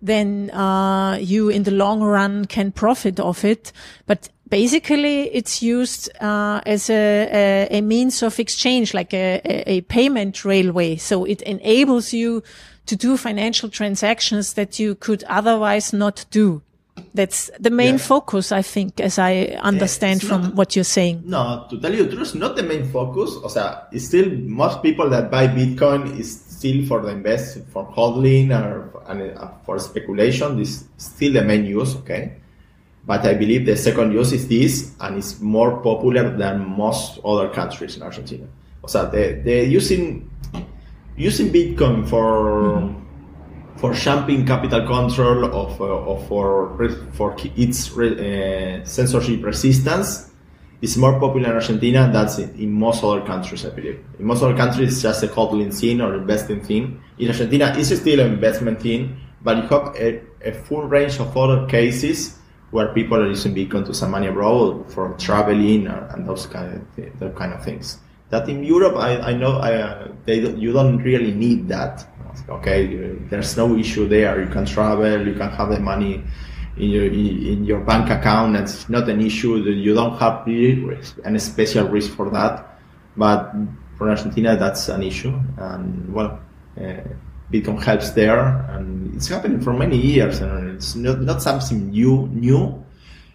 then uh, you in the long run can profit of it. But basically it's used uh, as a, a, a, means of exchange, like a, a, payment railway. So it enables you to do financial transactions that you could otherwise not do. That's the main yeah. focus, I think, as I understand from not, what you're saying. No, to tell you the truth, not the main focus. O sea, it's still most people that buy Bitcoin is still for the invest for hodling or uh, for speculation. This is still the main use, okay. But I believe the second use is this, and it's more popular than most other countries in Argentina. So they they using using Bitcoin for mm-hmm. For jumping capital control of, uh, of for for its uh, censorship resistance is more popular in Argentina than in most other countries, I believe. In most other countries, it's just a hodling thing or investing thing. In Argentina, it's still an investment thing, but you have a, a full range of other cases where people are using Bitcoin to send money abroad for traveling or, and those kind of those kind of things. That in Europe, I, I know I, uh, they you don't really need that. Okay, there's no issue there. You can travel, you can have the money in your in your bank account. That's not an issue. You don't have any special risk for that. But for Argentina, that's an issue. And well, uh, Bitcoin helps there, and it's happening for many years. And it's not not something new. New.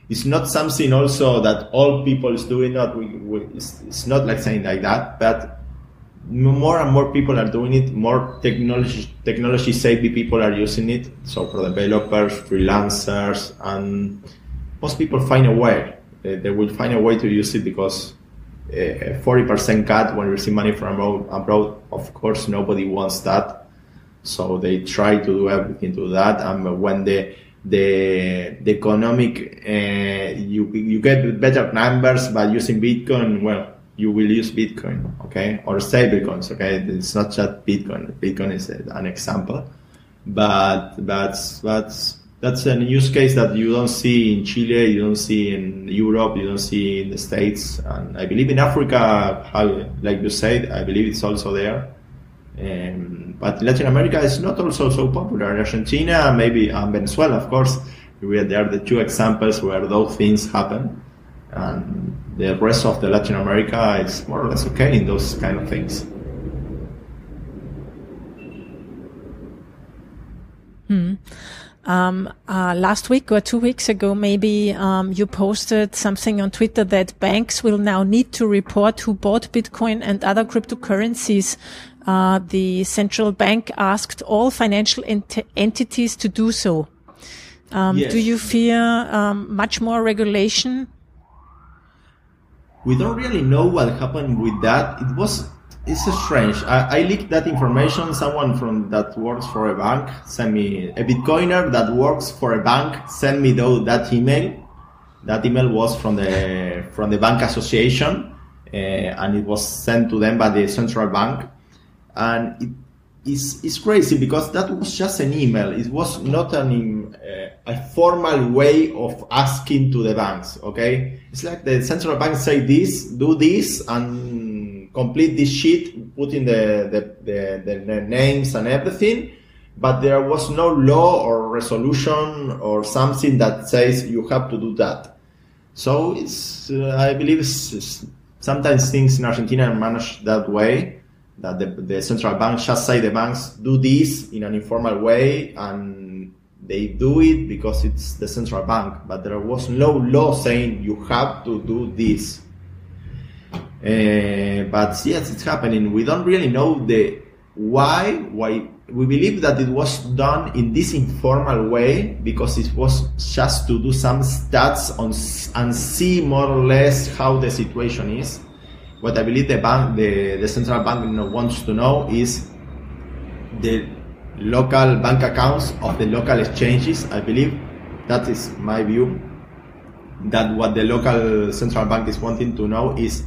It's not something also that all people is doing. Not we, we, it's, it's not like saying like that, but more and more people are doing it. More technology technology savvy people are using it. So for developers, freelancers, and most people find a way. They, they will find a way to use it because a forty percent cut when you receive money from abroad, abroad, of course, nobody wants that. So they try to do everything to that. And when the the the economic uh, you you get better numbers by using Bitcoin, well you will use Bitcoin, okay, or stablecoins, okay. It's not just Bitcoin. Bitcoin is an example, but that's that's that's a use case that you don't see in Chile, you don't see in Europe, you don't see in the States, and I believe in Africa, how, like you said, I believe it's also there. Um, but Latin America is not also so popular. Argentina, maybe and Venezuela, of course, there are the two examples where those things happen, and the rest of the Latin America is more or less okay in those kind of things. Hmm. Um, uh, last week or two weeks ago, maybe um, you posted something on Twitter that banks will now need to report who bought Bitcoin and other cryptocurrencies. Uh, the central bank asked all financial ent entities to do so. Um, yes. Do you fear um, much more regulation? We don't really know what happened with that. It was it's strange. I, I, leaked that information. Someone from that works for a bank sent me a Bitcoiner that works for a bank sent me though that email. That email was from the from the bank association, uh, and it was sent to them by the central bank. And it is it's crazy because that was just an email. It was not an uh, a formal way of asking to the banks. Okay, it's like the central bank say this, do this, and complete this sheet, putting the, the, the, the, names and everything, but there was no law or resolution or something that says you have to do that. So it's, uh, I believe it's, it's, sometimes things in Argentina are managed that way, that the, the central bank just say the banks do this in an informal way and they do it because it's the central bank, but there was no law saying you have to do this. Uh, but yes, it's happening. We don't really know the why. Why we believe that it was done in this informal way because it was just to do some stats on and see more or less how the situation is. What I believe the bank, the, the central bank wants to know is the local bank accounts of the local exchanges. I believe that is my view. That what the local central bank is wanting to know is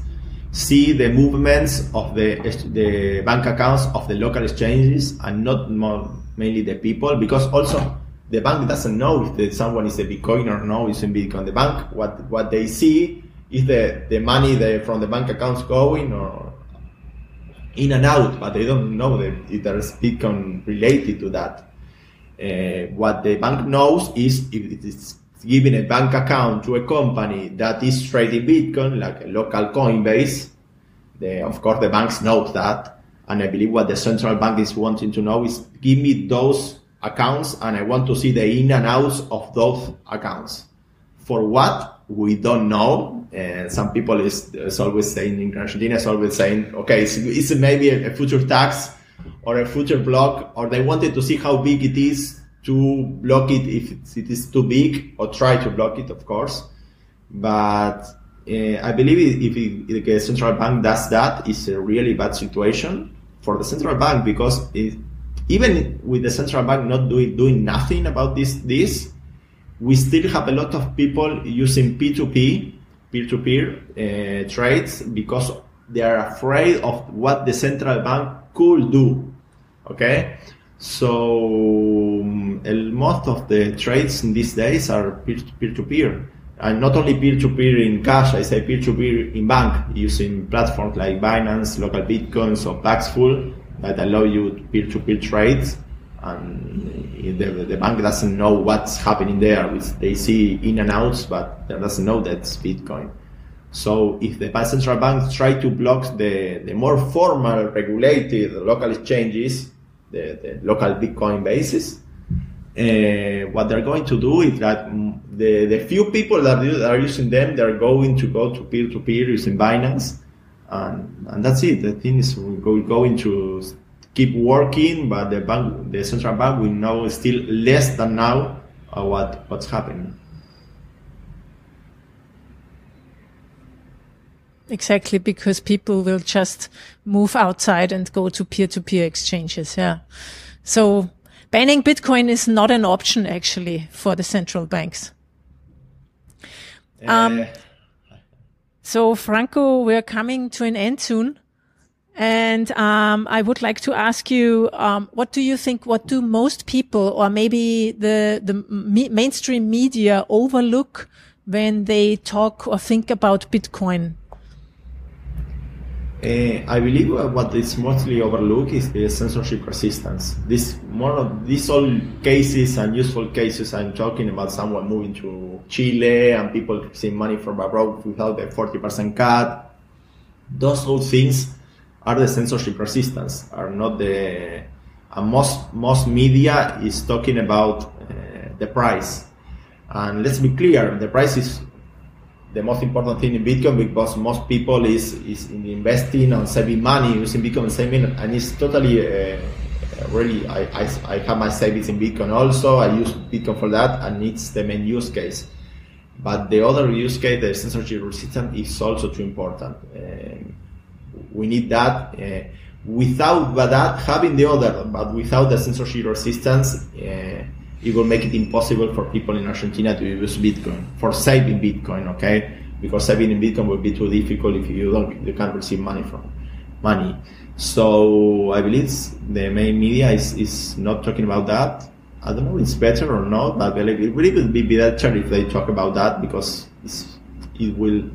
see the movements of the the bank accounts of the local exchanges and not more mainly the people because also the bank doesn't know if someone is a Bitcoin or no is in Bitcoin. The bank what what they see is the the money from the bank accounts going or in and out, but they don't know that if there's Bitcoin related to that. Uh, what the bank knows is if it is giving a bank account to a company that is trading Bitcoin, like a local Coinbase, the, of course the banks know that. And I believe what the central bank is wanting to know is give me those accounts and I want to see the in and outs of those accounts. For what? We don't know. And some people is, is always saying in Argentina is always saying, okay, it's, maybe a, a future tax or a future block, or they wanted to see how big it is to block it if it is too big or try to block it, of course. But uh, I believe if, it, if, the central bank does that, it's a really bad situation for the central bank because it, even with the central bank not doing doing nothing about this this, we still have a lot of people using P2P, peer-to-peer uh, trades because they are afraid of what the central bank could do. Okay, so um, most of the trades in these days are peer to peer, and not only peer to peer in cash. I say peer to peer in bank using platforms like Binance, LocalBitcoins, or Paxful that allow you peer to peer trades. And the, the bank doesn't know what's happening there. They see in and outs, but they doesn't know that's Bitcoin. So if the central banks try to block the, the more formal regulated local exchanges, the, the local Bitcoin basis. Uh, what they're going to do is that the, the few people that are using them, they're going to go to peer to peer using Binance, and, and that's it. The thing is going to keep working, but the bank, the central bank, will know still less than now uh, what what's happening. Exactly, because people will just move outside and go to peer-to-peer exchanges. Yeah. So banning Bitcoin is not an option actually for the central banks. Um, uh. so Franco, we're coming to an end soon. And um, I would like to ask you, um, what do you think? What do most people, or maybe the the me mainstream media, overlook when they talk or think about Bitcoin? Uh, I believe what is mostly overlooked is the censorship resistance. This more of these all cases and useful cases. I'm talking about someone moving to Chile and people receiving money from abroad without a 40% cut. Those all things are the censorship resistance. Are not the most most media is talking about uh, the price. And let's be clear, the price is the most important thing in Bitcoin because most people is is investing and saving money using Bitcoin saving, and it's totally uh, really. I, I, I have my savings in Bitcoin also. I use Bitcoin for that, and it's the main use case. But the other use case, the censorship resistance, is also too important. Uh, we need that. Uh, without that, having the other, but without the censorship resistance, uh, it will make it impossible for people in Argentina to use Bitcoin for saving Bitcoin. Okay, because saving in Bitcoin will be too difficult if you don't you can't receive money from money. So I believe the main media is, is not talking about that. I don't know if it's better or not, but I believe it would be better if they talk about that because it will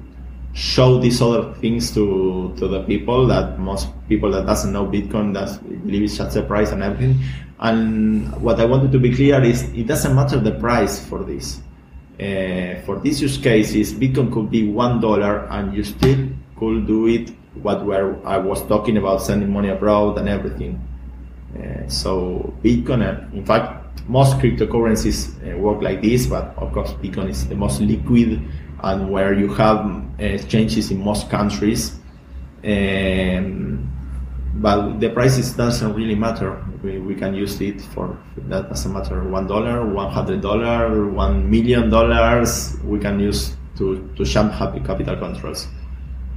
show these other things to to the people that most people that doesn't know Bitcoin that believe it's just a price and everything. And what I wanted to be clear is it doesn't matter the price for this. Uh, for these use cases, Bitcoin could be one dollar and you still could do it what where I was talking about sending money abroad and everything. Uh, so Bitcoin, uh, in fact, most cryptocurrencies uh, work like this, but of course Bitcoin is the most liquid and where you have exchanges in most countries. Um, but the prices doesn't really matter. We, we can use it for that doesn't matter. One dollar, one hundred dollar, one million dollars. We can use to to jump happy capital controls.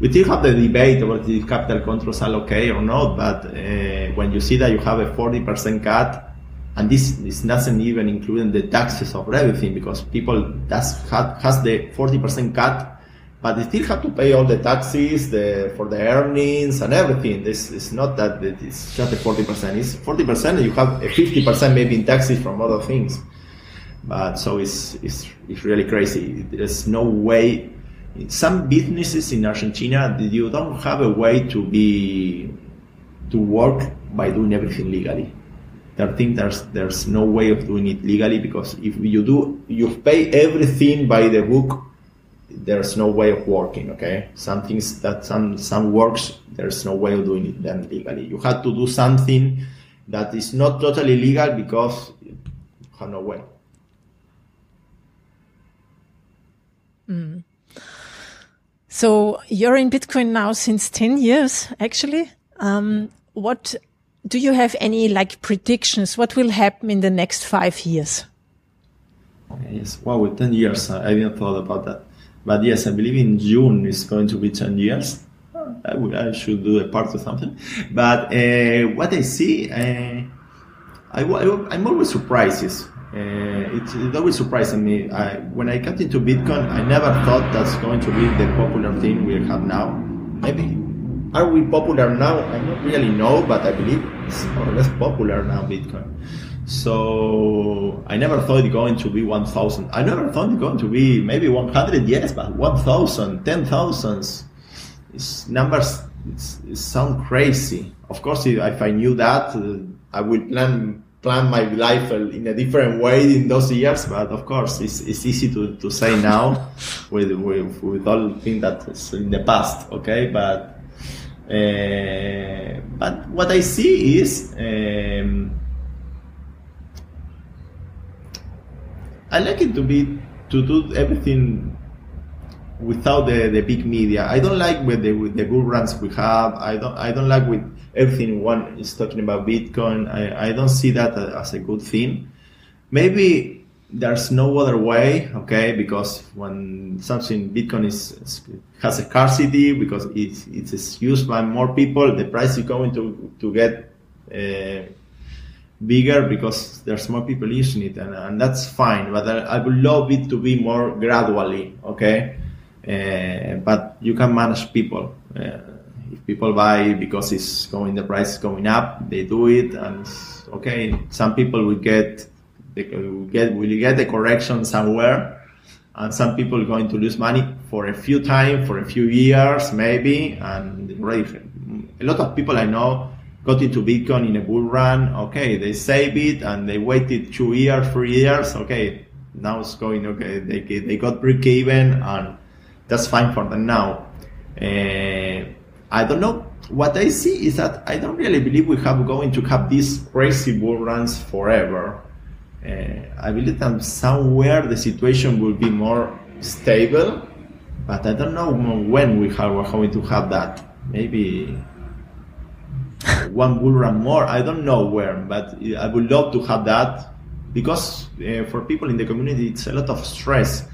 We still have the debate about the capital controls are okay or not. But uh, when you see that you have a forty percent cut and this, this doesn't even include the taxes of everything because people does has the 40% cut but they still have to pay all the taxes the, for the earnings and everything. This is not that it's just the 40%. It's 40% you have a 50% maybe in taxes from other things. But so it's, it's, it's really crazy. There's no way. Some businesses in Argentina, you don't have a way to be, to work by doing everything legally. I think there's there's no way of doing it legally because if you do you pay everything by the book, there's no way of working. Okay, some things that some some works there's no way of doing it then legally. You have to do something that is not totally legal because you have no way. Mm. So you're in Bitcoin now since 10 years, actually. Um, what do you have any like predictions? What will happen in the next five years? Yes, wow, with 10 years, I didn't thought about that. But yes, I believe in June is going to be 10 years. I, I should do a part of something. But uh, what I see, uh, I, am always surprised. Uh, it's, it's, always surprising me. I, when I got into Bitcoin, I never thought that's going to be the popular thing we have now. Maybe are we popular now? I don't really know, but I believe it's more or less popular now, Bitcoin. So I never thought it going to be 1,000. I never thought it going to be maybe 100, yes, but 1,000, 10,000. It's numbers it's, it sound crazy. Of course, if I knew that, uh, I would plan plan my life in a different way in those years. But of course, it's, it's easy to, to say now with, with, with all things that is in the past. Okay, but uh, but what I see is um, I like it to be to do everything without the, the big media. I don't like with the with the good runs we have. I don't I don't like with everything one is talking about Bitcoin. I, I don't see that as a good thing. Maybe there's no other way, okay? Because when something Bitcoin is has a scarcity because it's it's used by more people, the price is going to to get uh, bigger because there's more people using it, and, and that's fine. But I, I, would love it to be more gradually, okay? Uh, but you can manage people. Uh, if people buy because it's going, the price is going up, they do it, and okay, some people will get will get will get the correction somewhere and some people going to lose money for a few time for a few years maybe and a lot of people I know got into Bitcoin in a bull run. Okay, they save it and they waited two years, three years. Okay, now it's going okay. They they got break even and that's fine for them now. Uh, I don't know. What I see is that I don't really believe we have going to have these crazy bull runs forever. Uh, I believe that somewhere the situation will be more stable, but I don't know when we are going to have that. Maybe one bull run more. I don't know where, but I would love to have that because uh, for people in the community, it's a lot of stress.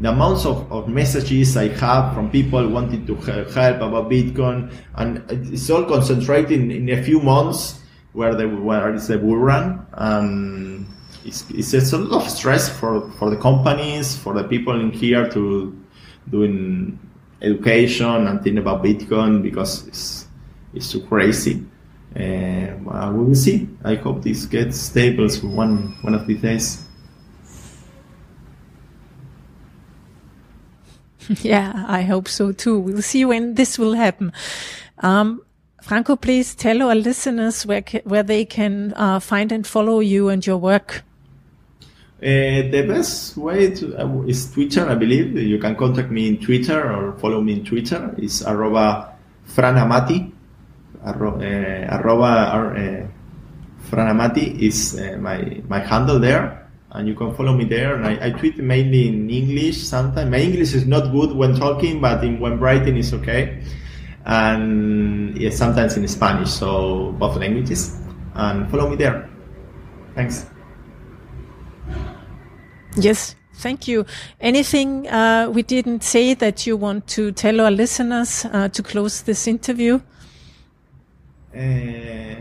The amounts of, of messages I have from people wanting to help about Bitcoin, and it's all concentrated in, in a few months where the where it's a bull run, and it's, it's a lot of stress for, for the companies, for the people in here to doing education and think about Bitcoin because it's it's too crazy. Uh, well, we will see. I hope this gets stable one one of these days. Yeah, I hope so too. We'll see when this will happen. Um, Franco, please tell our listeners where where they can uh, find and follow you and your work. Uh, the best way to, uh, is Twitter, I believe. You can contact me in Twitter or follow me in Twitter. It's arroba franamati. Arro, uh, arroba uh, franamati is my, my handle there. And you can follow me there. And I, I, tweet mainly in English sometimes. My English is not good when talking, but in, when writing is okay. And yeah, sometimes in Spanish, so both languages. And follow me there. Thanks. Yes, thank you. Anything uh, we didn't say that you want to tell our listeners uh, to close this interview? Uh,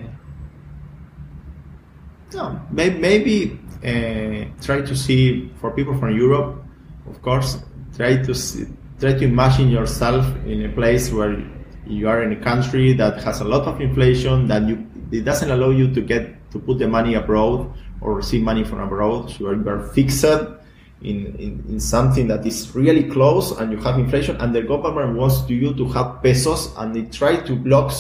no, maybe, maybe uh, try to see for people from Europe, of course, try to see, try to imagine yourself in a place where you are in a country that has a lot of inflation that you it doesn't allow you to get to put the money abroad or receive money from abroad. So you are fixed in, in, in something that is really close and you have inflation and the government wants you to have pesos and they try to block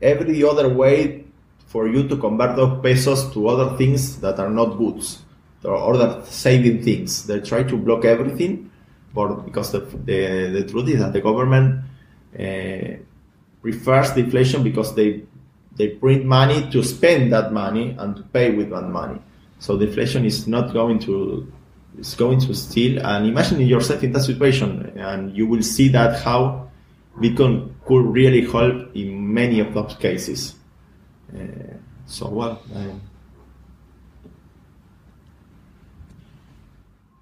every other way for you to convert those pesos to other things that are not goods or other saving things. They try to block everything but because the, the, the truth is that the government uh, prefers deflation because they they print money to spend that money and to pay with that money. So deflation is not going to is going to steal. And imagine yourself in that situation, and you will see that how Bitcoin could really help in many of those cases. Uh, so well.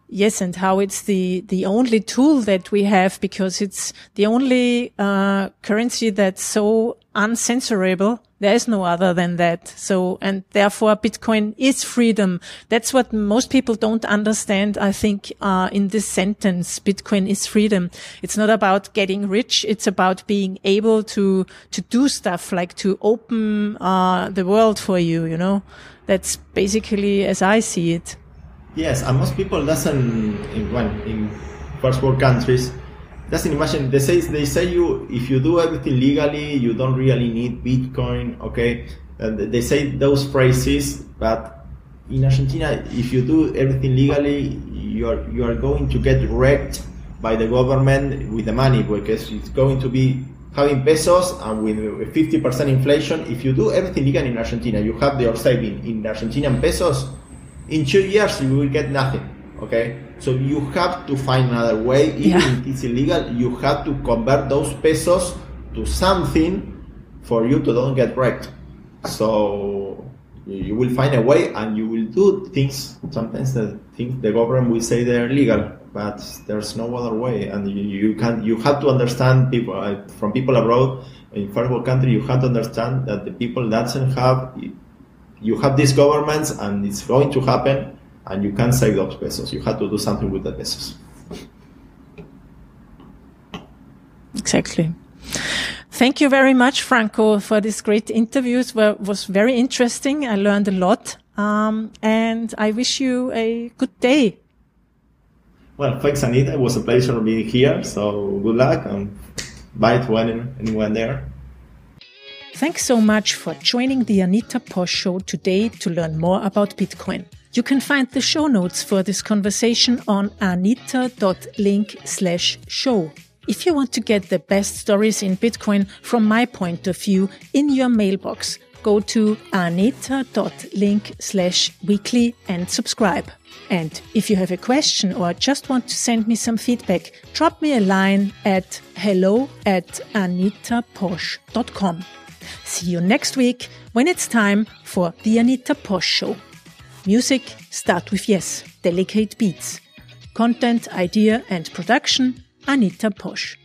Yes, and how it's the the only tool that we have because it's the only uh, currency that's so uncensorable. There is no other than that. So, and therefore Bitcoin is freedom. That's what most people don't understand. I think, uh, in this sentence, Bitcoin is freedom. It's not about getting rich. It's about being able to, to do stuff like to open, uh, the world for you, you know, that's basically as I see it. Yes, and most people doesn't in in first world countries doesn't imagine they say they say you if you do everything legally you don't really need Bitcoin. Okay, and they say those phrases, but in Argentina, if you do everything legally, you are you are going to get wrecked by the government with the money because it's going to be having pesos and with 50% inflation. If you do everything legal in Argentina, you have your saving in Argentinian pesos in two years you will get nothing. Okay, so you have to find another way. Even yeah. if it's illegal, you have to convert those pesos to something for you to don't get wrecked. So you will find a way, and you will do things. Sometimes the things the government will say they're legal, but there's no other way, and you, you can you have to understand people uh, from people abroad in first world country. You have to understand that the people doesn't have you have these governments and it's going to happen and you can't save those pesos. You have to do something with the pesos. Exactly. Thank you very much, Franco, for this great interview. It was very interesting. I learned a lot. Um, and I wish you a good day. Well, thanks, Anita. It was a pleasure being here. So good luck and bye to anyone there. Thanks so much for joining the Anita Posch Show today to learn more about Bitcoin. You can find the show notes for this conversation on anita.link slash show. If you want to get the best stories in Bitcoin from my point of view in your mailbox, go to anita.link slash weekly and subscribe. And if you have a question or just want to send me some feedback, drop me a line at hello at anitaposch.com. See you next week when it's time for the Anita Posch Show. Music start with yes, delicate beats. Content, idea and production, Anita Posch.